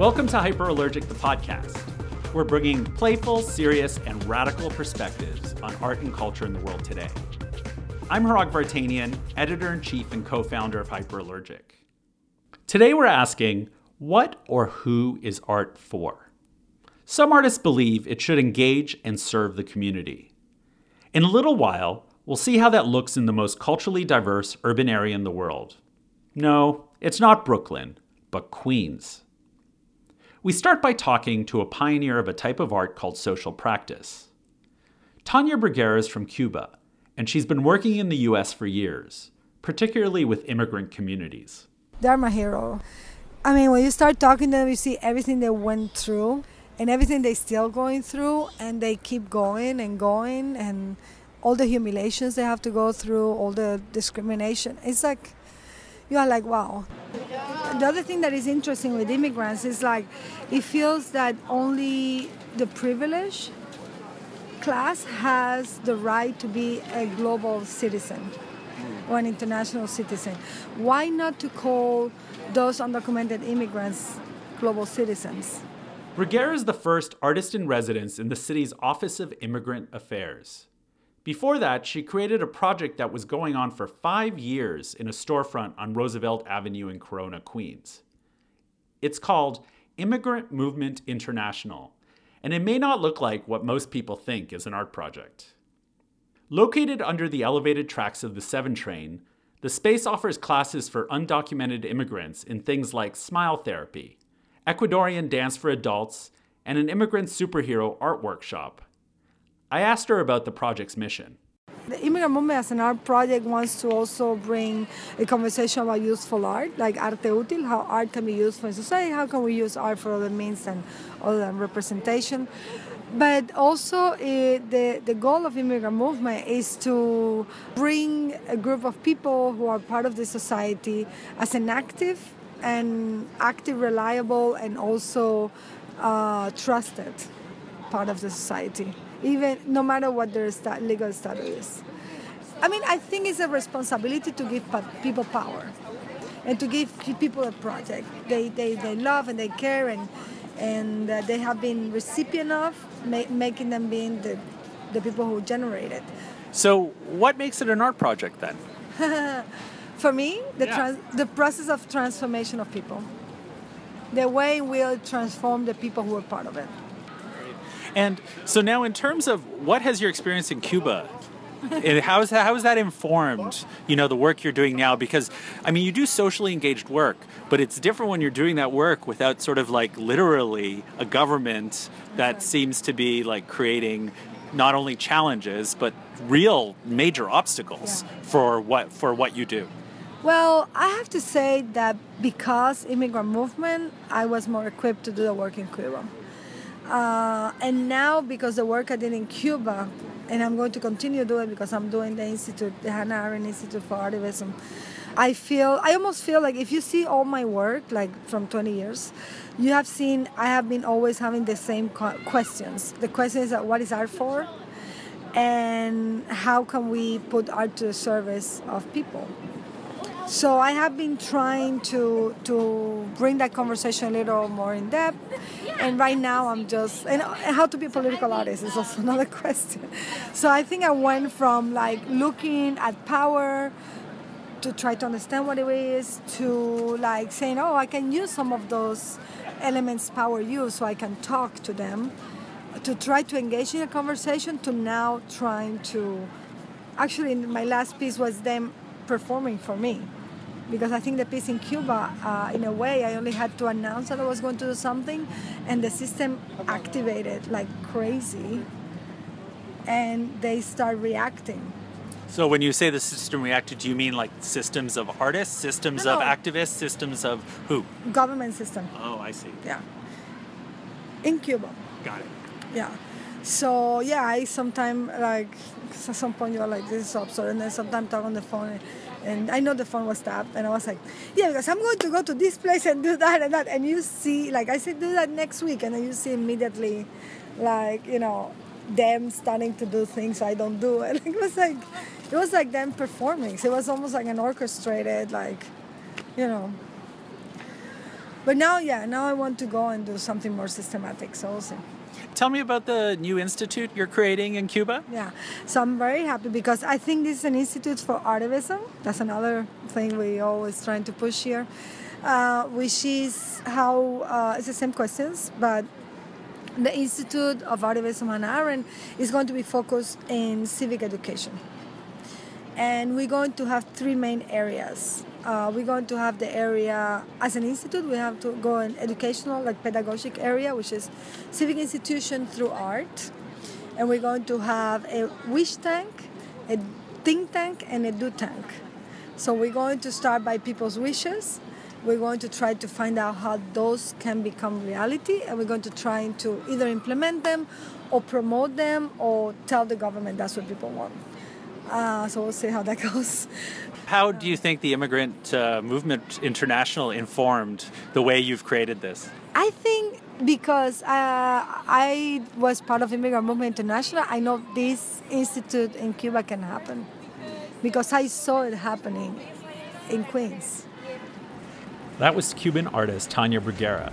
Welcome to Hyperallergic, the podcast. We're bringing playful, serious, and radical perspectives on art and culture in the world today. I'm Hrag Vartanian, editor in chief and co founder of Hyperallergic. Today we're asking what or who is art for? Some artists believe it should engage and serve the community. In a little while, we'll see how that looks in the most culturally diverse urban area in the world. No, it's not Brooklyn, but Queens. We start by talking to a pioneer of a type of art called social practice. Tania Bruguera is from Cuba, and she's been working in the US for years, particularly with immigrant communities. They're my hero. I mean, when you start talking to them, you see everything they went through and everything they're still going through, and they keep going and going, and all the humiliations they have to go through, all the discrimination. It's like, you are like, wow. The other thing that is interesting with immigrants is like, it feels that only the privileged class has the right to be a global citizen or an international citizen. Why not to call those undocumented immigrants global citizens? Bruguera is the first artist in residence in the city's Office of Immigrant Affairs. Before that, she created a project that was going on for five years in a storefront on Roosevelt Avenue in Corona, Queens. It's called Immigrant Movement International, and it may not look like what most people think is an art project. Located under the elevated tracks of the 7 train, the space offers classes for undocumented immigrants in things like smile therapy, Ecuadorian dance for adults, and an immigrant superhero art workshop. I asked her about the project's mission. The Immigrant Movement as an art project wants to also bring a conversation about useful art, like arte útil, how art can be useful in society, how can we use art for other means and other than representation. But also, uh, the, the goal of Immigrant Movement is to bring a group of people who are part of the society as an active and active, reliable, and also uh, trusted part of the society, even no matter what their sta- legal status is. I mean, I think it's a responsibility to give people power and to give people a project they, they, they love and they care and, and uh, they have been recipient of, ma- making them being the, the people who generate it. So, what makes it an art project then? For me, the, Yeah. trans- the process of transformation of people, the way we'll transform the people who are part of it. And so now, in terms of what has your experience in Cuba, and how is that, how is that informed? You know, the work you're doing now, because I mean, you do socially engaged work, but it's different when you're doing that work without sort of like literally a government that seems to be like creating not only challenges but real major obstacles Yeah. for what for what you do. Well, I have to say that because immigrant movement, I was more equipped to do the work in Cuba. Uh, and now, because the work I did in Cuba, and I'm going to continue doing it because I'm doing the institute, the Hannah Arendt Institute for Artivism. I feel, I almost feel like if you see all my work, like from 20 years, you have seen I have been always having the same questions. The question is, that what is art for? And how can we put art to the service of people? So I have been trying to to bring that conversation a little more in depth, and right now I'm just and how to be a political artist is also another question. So I think I went from like looking at power to try to understand what it is to like saying, oh, I can use some of those elements power use, so I can talk to them, to try to engage in a conversation. To now trying to actually my last piece was them performing for me because I think the piece in Cuba, uh, in a way, I only had to announce that I was going to do something, and the system activated like crazy, and they start reacting. So when you say the system reacted, do you mean like systems of artists, systems No, of activists, systems of who? Government system, Oh, I see. yeah. In Cuba, Got it. yeah. So yeah, I sometimes like at some point you're like this is absurd, and then sometimes talk on the phone. And I know the phone was tapped, and I was like, "Yeah, because I'm going to go to this place and do that and that." And you see, like I said, do that next week, and then you see immediately, like you know, them starting to do things I don't do, and it was like, it was like them performing. So it was almost like an orchestrated, like, you know. But now, yeah, now I want to go and do something more systematic. So we'll see. Tell me about the new institute you're creating in Cuba. Yeah, so I'm very happy because I think this is an institute for artivism. That's another thing we always trying to push here, uh, which is how uh, it's the same questions, but the Institute of Artivism Hannah Arendt is going to be focused in civic education. And we're going to have three main areas. Uh, we're going to have the area as an institute. We have to go in educational, like pedagogic area, which is civic institution through art, and we're going to have a wish tank, a think tank, and a do tank. So we're going to start by people's wishes. We're going to try to find out how those can become reality, and we're going to try to either implement them, or promote them, or tell the government that's what people want. Uh, so we'll see how that goes. How do you think the immigrant uh, movement international informed the way you've created this? I think because uh, I was part of Immigrant Movement International, I know this institute in Cuba can happen because I saw it happening in Queens. That was Cuban artist Tania Bruguera.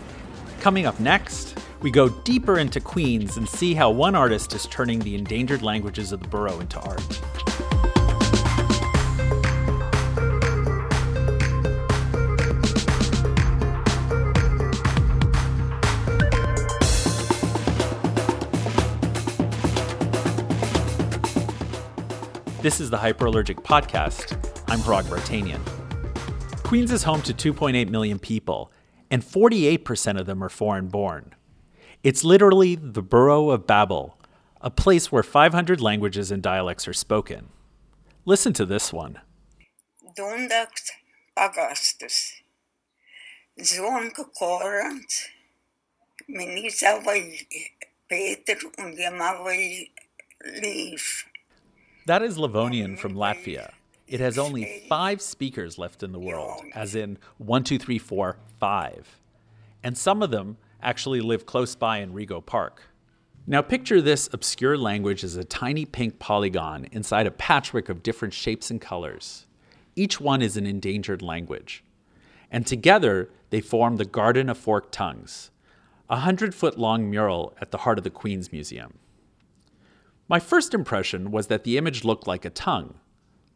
Coming up next, we go deeper into Queens and see how one artist is turning the endangered languages of the borough into art. This is the Hyperallergic Podcast. I'm Hrag Vartanian. Queens is home to 2.8 million people, and 48% of them are foreign born. It's literally the borough of Babel, a place where 500 languages and dialects are spoken. Listen to this one. Dondags pagastus. Zonke korant. Minisa Peter. That is Livonian from Latvia. It has only five speakers left in the world, as in one, two, three, four, five. And some of them actually live close by in Rego Park. Now, picture this obscure language as a tiny pink polygon inside a patchwork of different shapes and colors. Each one is an endangered language. And together, they form the Garden of Forked Tongues, a hundred foot long mural at the heart of the Queen's Museum. My first impression was that the image looked like a tongue,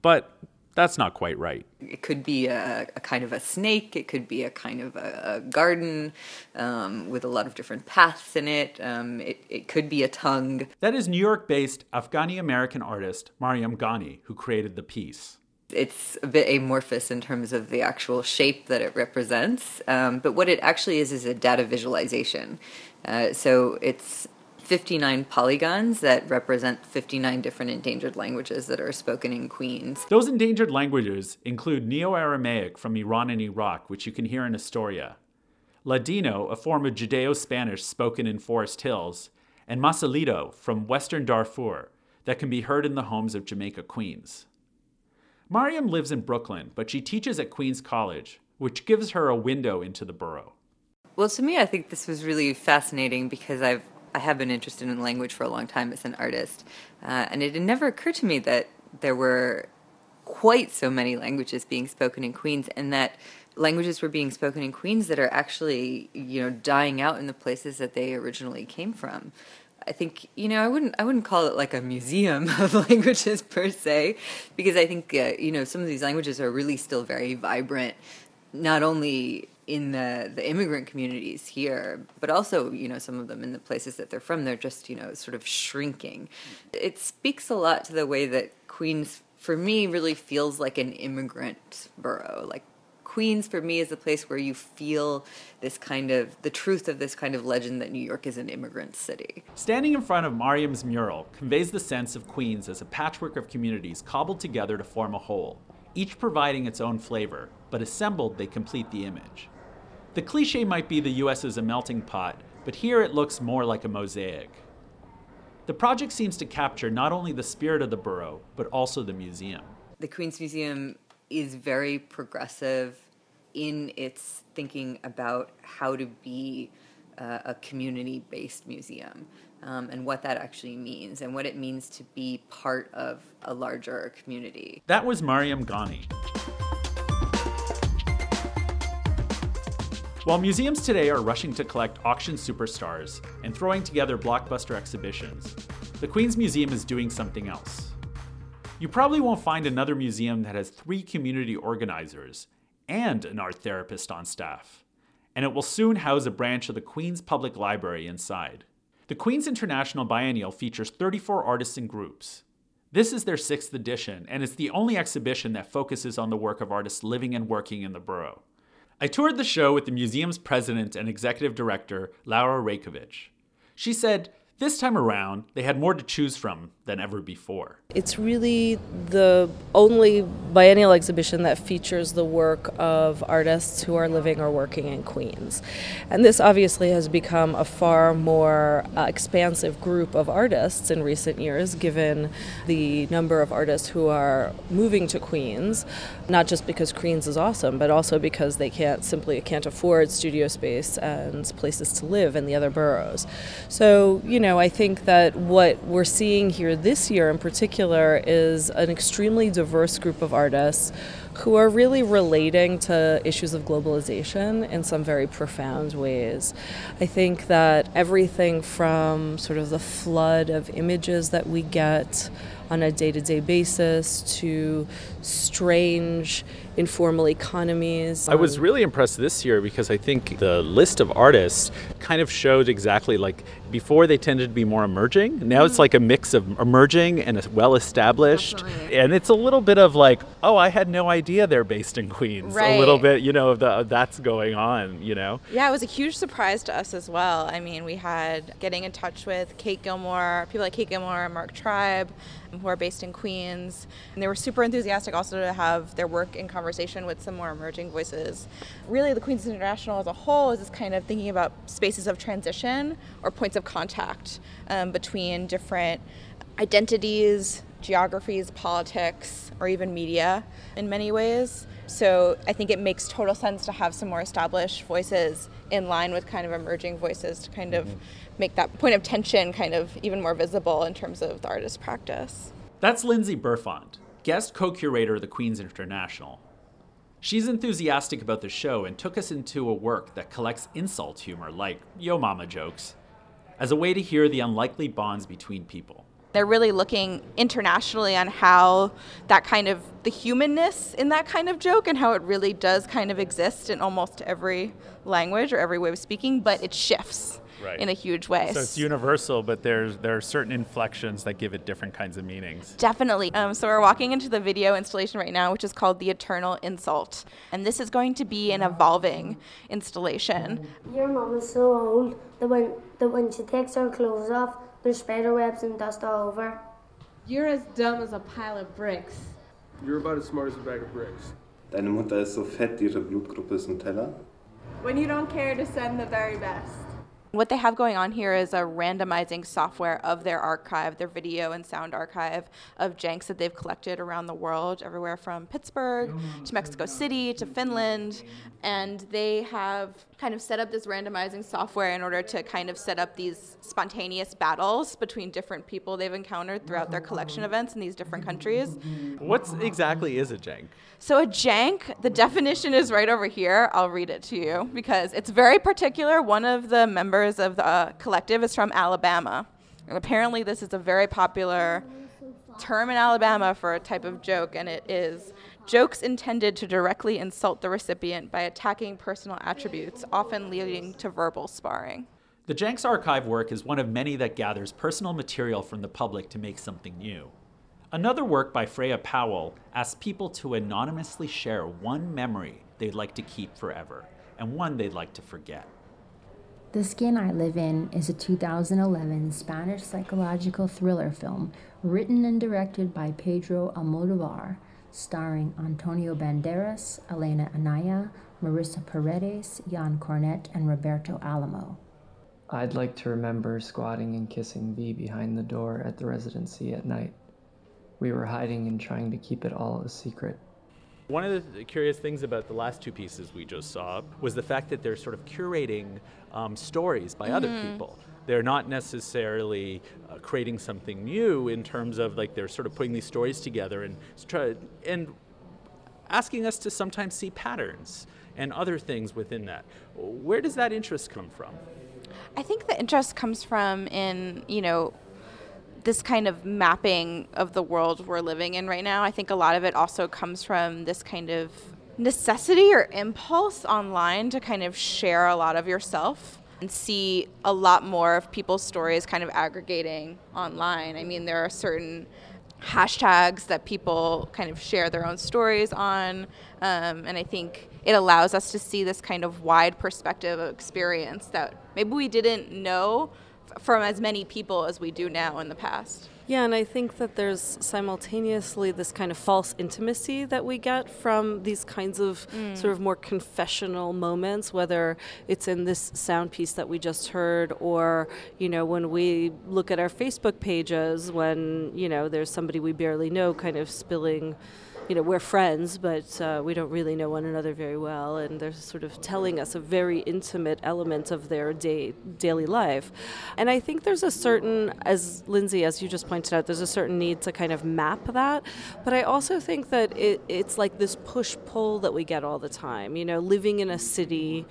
but that's not quite right. It could be a, a kind of a snake, it could be a kind of a, a garden um, with a lot of different paths in it. Um, it. It could be a tongue. That is New York based Afghani American artist Mariam Ghani, who created the piece. It's a bit amorphous in terms of the actual shape that it represents, um, but what it actually is is a data visualization. Uh, so it's 59 polygons that represent 59 different endangered languages that are spoken in Queens. Those endangered languages include Neo Aramaic from Iran and Iraq, which you can hear in Astoria, Ladino, a form of Judeo Spanish spoken in Forest Hills, and Masalito from Western Darfur that can be heard in the homes of Jamaica Queens. Mariam lives in Brooklyn, but she teaches at Queens College, which gives her a window into the borough. Well, to me, I think this was really fascinating because I've I have been interested in language for a long time as an artist, uh, and it had never occurred to me that there were quite so many languages being spoken in Queens, and that languages were being spoken in Queens that are actually you know dying out in the places that they originally came from. I think you know I wouldn't I wouldn't call it like a museum of languages per se, because I think uh, you know some of these languages are really still very vibrant, not only in the the immigrant communities here, but also you know some of them in the places that they're from, they're just you know sort of shrinking. It speaks a lot to the way that Queens, for me, really feels like an immigrant borough. Like Queens, for me, is a place where you feel this kind of the truth of this kind of legend that New York is an immigrant city. Standing in front of Mariam's mural conveys the sense of Queens as a patchwork of communities cobbled together to form a whole, each providing its own flavor, but assembled they complete the image. The cliche might be the US is a melting pot, but here it looks more like a mosaic. The project seems to capture not only the spirit of the borough, but also the museum. The Queens Museum is very progressive in its thinking about how to be uh, a community based museum um, and what that actually means and what it means to be part of a larger community. That was Mariam Ghani. While museums today are rushing to collect auction superstars and throwing together blockbuster exhibitions, the Queen's Museum is doing something else. You probably won't find another museum that has three community organizers and an art therapist on staff, and it will soon house a branch of the Queen's Public Library inside. The Queen's International Biennial features 34 artists and groups. This is their sixth edition, and it's the only exhibition that focuses on the work of artists living and working in the borough. I toured the show with the museum's president and executive director, Laura Raicovich. She said, this time around, they had more to choose from than ever before. It's really the only biennial exhibition that features the work of artists who are living or working in Queens. And this obviously has become a far more uh, expansive group of artists in recent years, given the number of artists who are moving to Queens, not just because Queens is awesome, but also because they can't simply can't afford studio space and places to live in the other boroughs. So, you know, know, I think that what we're seeing here this year in particular is an extremely diverse group of artists who are really relating to issues of globalization in some very profound ways. I think that everything from sort of the flood of images that we get on a day to day basis to strange informal economies. I was really impressed this year because I think the list of artists kind of showed exactly like before they tended to be more emerging. Now it's mm-hmm. like a mix of emerging and well established. And it's a little bit of like, oh, I had no idea they're based in Queens. Right. A little bit, you know, the, that's going on, you know? Yeah, it was a huge surprise to us as well. I mean, we had getting in touch with Kate Gilmore, people like Kate Gilmore and Mark Tribe, who are based in Queens. And they were super enthusiastic also to have their work in conversation with some more emerging voices. Really, the Queens International as a whole is just kind of thinking about spaces of transition or points of contact um, between different identities, geographies, politics, or even media in many ways. So I think it makes total sense to have some more established voices in line with kind of emerging voices to kind of mm-hmm. make that point of tension kind of even more visible in terms of the artist practice. That's Lindsay Burfond, guest co curator of the Queen's International. She's enthusiastic about the show and took us into a work that collects insult humor like yo mama jokes as a way to hear the unlikely bonds between people. They're really looking internationally on how that kind of the humanness in that kind of joke and how it really does kind of exist in almost every language or every way of speaking, but it shifts. Right. in a huge way. So it's universal, but there's there are certain inflections that give it different kinds of meanings. Definitely. Um, so we're walking into the video installation right now, which is called the Eternal Insult, and this is going to be an evolving installation. Your mom is so old that when that when she takes her clothes off, there's spider webs and dust all over. You're as dumb as a pile of bricks. You're about as smart as a bag of bricks. Deine Mutter ist so fett, ihre Blutgruppe ist Nutella. When you don't care to send the very best. What they have going on here is a randomizing software of their archive, their video and sound archive of janks that they've collected around the world, everywhere from Pittsburgh to Mexico City to Finland. And they have kind of set up this randomizing software in order to kind of set up these spontaneous battles between different people they've encountered throughout their collection events in these different countries. What exactly is a jank? So, a jank, the definition is right over here. I'll read it to you because it's very particular. One of the members of the uh, collective is from Alabama. And apparently, this is a very popular term in Alabama for a type of joke, and it is jokes intended to directly insult the recipient by attacking personal attributes, often leading to verbal sparring. The Janks archive work is one of many that gathers personal material from the public to make something new. Another work by Freya Powell asks people to anonymously share one memory they'd like to keep forever and one they'd like to forget. The Skin I Live In is a 2011 Spanish psychological thriller film written and directed by Pedro Almodovar, starring Antonio Banderas, Elena Anaya, Marisa Paredes, Jan Cornet, and Roberto Alamo. I'd like to remember squatting and kissing V behind the door at the residency at night. We were hiding and trying to keep it all a secret. One of the curious things about the last two pieces we just saw was the fact that they're sort of curating um, stories by mm-hmm. other people. They're not necessarily uh, creating something new in terms of like they're sort of putting these stories together and try and asking us to sometimes see patterns and other things within that. Where does that interest come from? I think the interest comes from in, you know, this kind of mapping of the world we're living in right now. I think a lot of it also comes from this kind of necessity or impulse online to kind of share a lot of yourself and see a lot more of people's stories kind of aggregating online. I mean, there are certain hashtags that people kind of share their own stories on, um, and I think it allows us to see this kind of wide perspective of experience that maybe we didn't know from as many people as we do now in the past. Yeah, and I think that there's simultaneously this kind of false intimacy that we get from these kinds of mm. sort of more confessional moments, whether it's in this sound piece that we just heard or, you know, when we look at our Facebook pages when, you know, there's somebody we barely know kind of spilling you know, we're friends, but uh, we don't really know one another very well, and they're sort of telling us a very intimate element of their day, daily life. And I think there's a certain, as Lindsay, as you just pointed out, there's a certain need to kind of map that. But I also think that it, it's like this push pull that we get all the time. You know, living in a city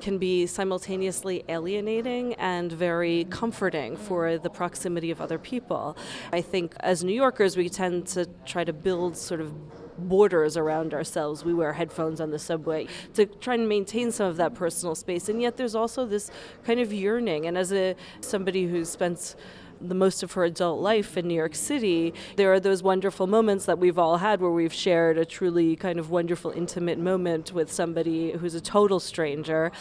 can be simultaneously alienating and very comforting for the proximity of other people. I think as New Yorkers, we tend to try to build sort of borders around ourselves. We wear headphones on the subway to try and maintain some of that personal space. And yet there's also this kind of yearning. And as a somebody who spends the most of her adult life in New York City, there are those wonderful moments that we've all had where we've shared a truly kind of wonderful, intimate moment with somebody who's a total stranger,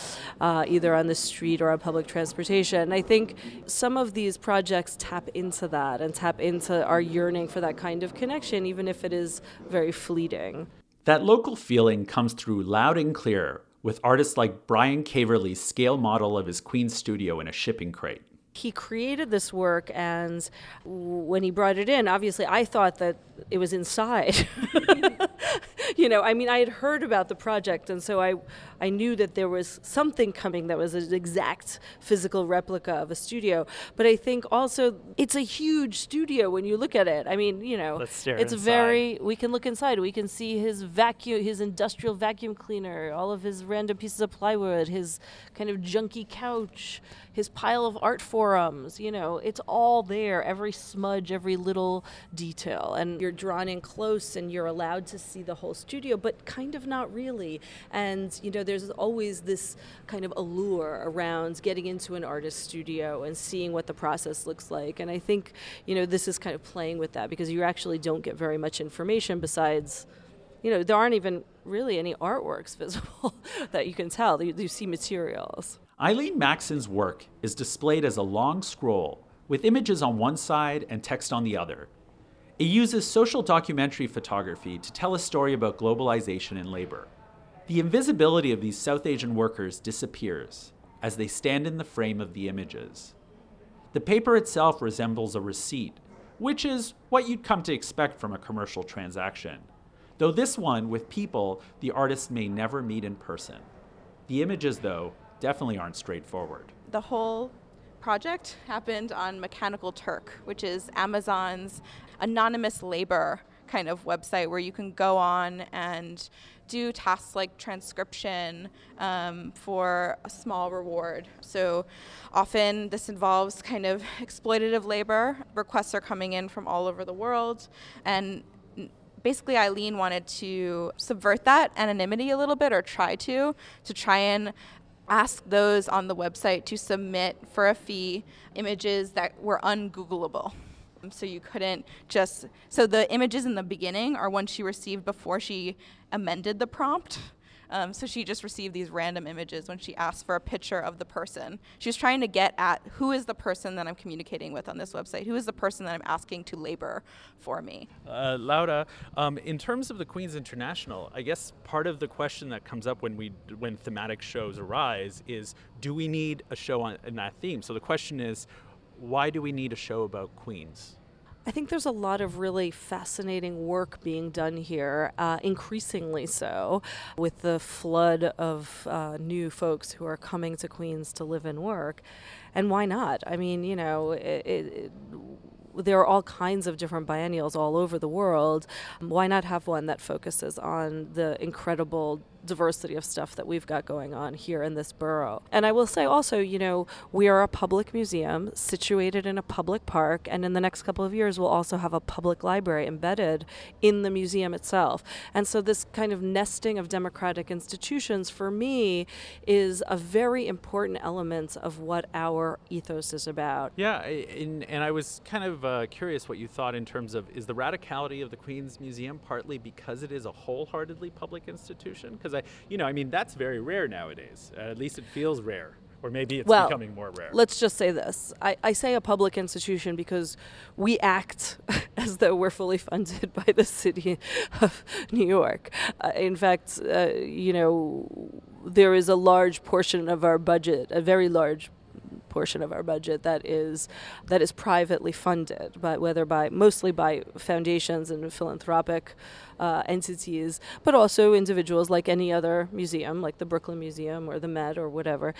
uh, either on the street or on public transportation. I think some of these projects tap into that and tap into our yearning for that kind of connection, even if it is very fleeting. That local feeling comes through loud and clear with artists like Brian Caverly's scale model of his Queen studio in a shipping crate he created this work, and when he brought it in, obviously I thought that it was inside. you know, I mean, I had heard about the project, and so I, I knew that there was something coming that was an exact physical replica of a studio. But I think also it's a huge studio when you look at it. I mean, you know, it's inside. very. We can look inside. We can see his vacuum, his industrial vacuum cleaner, all of his random pieces of plywood, his kind of junky couch, his pile of art forums. You know, it's all there. Every smudge, every little detail, and you're drawn in close, and you're allowed to see the whole studio, but kind of not really. And you know, there's always this kind of allure around getting into an artist studio and seeing what the process looks like. And I think you know this is kind of playing with that because you actually don't get very much information besides you know, there aren't even really any artworks visible that you can tell. You, you see materials. Eileen Maxson's work is displayed as a long scroll with images on one side and text on the other. It uses social documentary photography to tell a story about globalization and labor. The invisibility of these South Asian workers disappears as they stand in the frame of the images. The paper itself resembles a receipt, which is what you'd come to expect from a commercial transaction, though this one with people the artist may never meet in person. The images, though, definitely aren't straightforward. The whole project happened on Mechanical Turk, which is Amazon's anonymous labor kind of website where you can go on and do tasks like transcription um, for a small reward. So often this involves kind of exploitative labor. Requests are coming in from all over the world, and basically Eileen wanted to subvert that anonymity a little bit, or try to, to try and ask those on the website to submit for a fee images that were ungoogleable. So you couldn't just so the images in the beginning are ones she received before she amended the prompt. Um, so she just received these random images when she asked for a picture of the person. She was trying to get at who is the person that I'm communicating with on this website? Who is the person that I'm asking to labor for me? Uh, Laura, um, in terms of the Queens International, I guess part of the question that comes up when we when thematic shows arise is, do we need a show on in that theme? So the question is, why do we need a show about Queens? I think there's a lot of really fascinating work being done here, uh, increasingly so, with the flood of uh, new folks who are coming to Queens to live and work. And why not? I mean, you know, it, it, there are all kinds of different biennials all over the world. Why not have one that focuses on the incredible diversity of stuff that we've got going on here in this borough. And I will say also, you know, we are a public museum situated in a public park, and in the next couple of years, we'll also have a public library embedded in the museum itself. And so, this kind of nesting of democratic institutions for me is a very important element of what our ethos is about. Yeah, and, and I was kind of uh, curious what you thought in terms of is the radicality of the Queen's Museum partly because it is a wholeheartedly public institution? Because I, you know, I mean, that's very rare nowadays. Uh, at least it feels rare. Or maybe it's well, becoming more rare. Let's just say this. I, I say a public institution because we act as though we're fully funded by the city of New York. Uh, in fact, uh, you know, there is a large portion of our budget, a very large portion of our budget that is that is privately funded, but whether by mostly by foundations and philanthropic uh, entities, but also individuals like any other museum, like the Brooklyn Museum or the Met or whatever.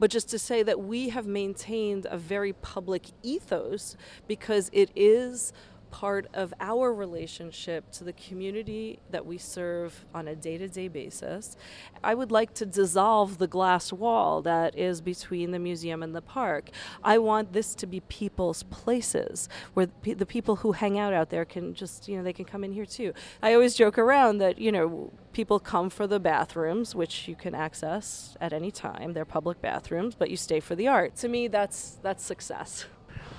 But just to say that we have maintained a very public ethos because it is part of our relationship to the community that we serve on a day to day basis. I would like to dissolve the glass wall that is between the museum and the park. I want this to be people's places where the people who hang out out there can just, you know, they can come in here too. I always joke around that, you know, people come for the bathrooms, which you can access at any time. They're public bathrooms, but you stay for the art. To me, that's that's success.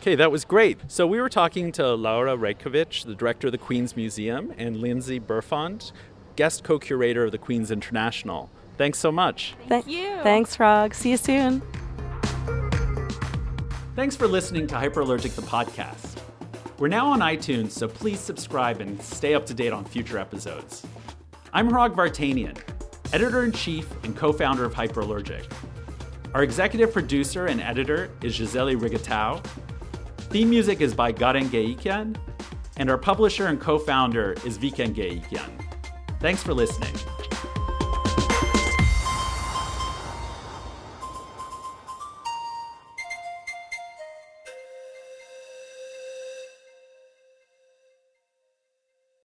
Okay, that was great. So we were talking to Laura Raicovich, the director of the Queen's Museum, and Lindsay Burfond, guest co-curator of the Queen's International. Thanks so much. Thank you. Thanks, Rog. See you soon. Thanks for listening to Hyperallergic the podcast. We're now on iTunes, so please subscribe and stay up to date on future episodes. I'm Hrag Vartanian, editor in chief and co founder of Hyperallergic. Our executive producer and editor is Gisele Regatao, Theme music is by Garen Gueyikian, and our publisher and co founder is Veken Gueyikian. Thanks for listening.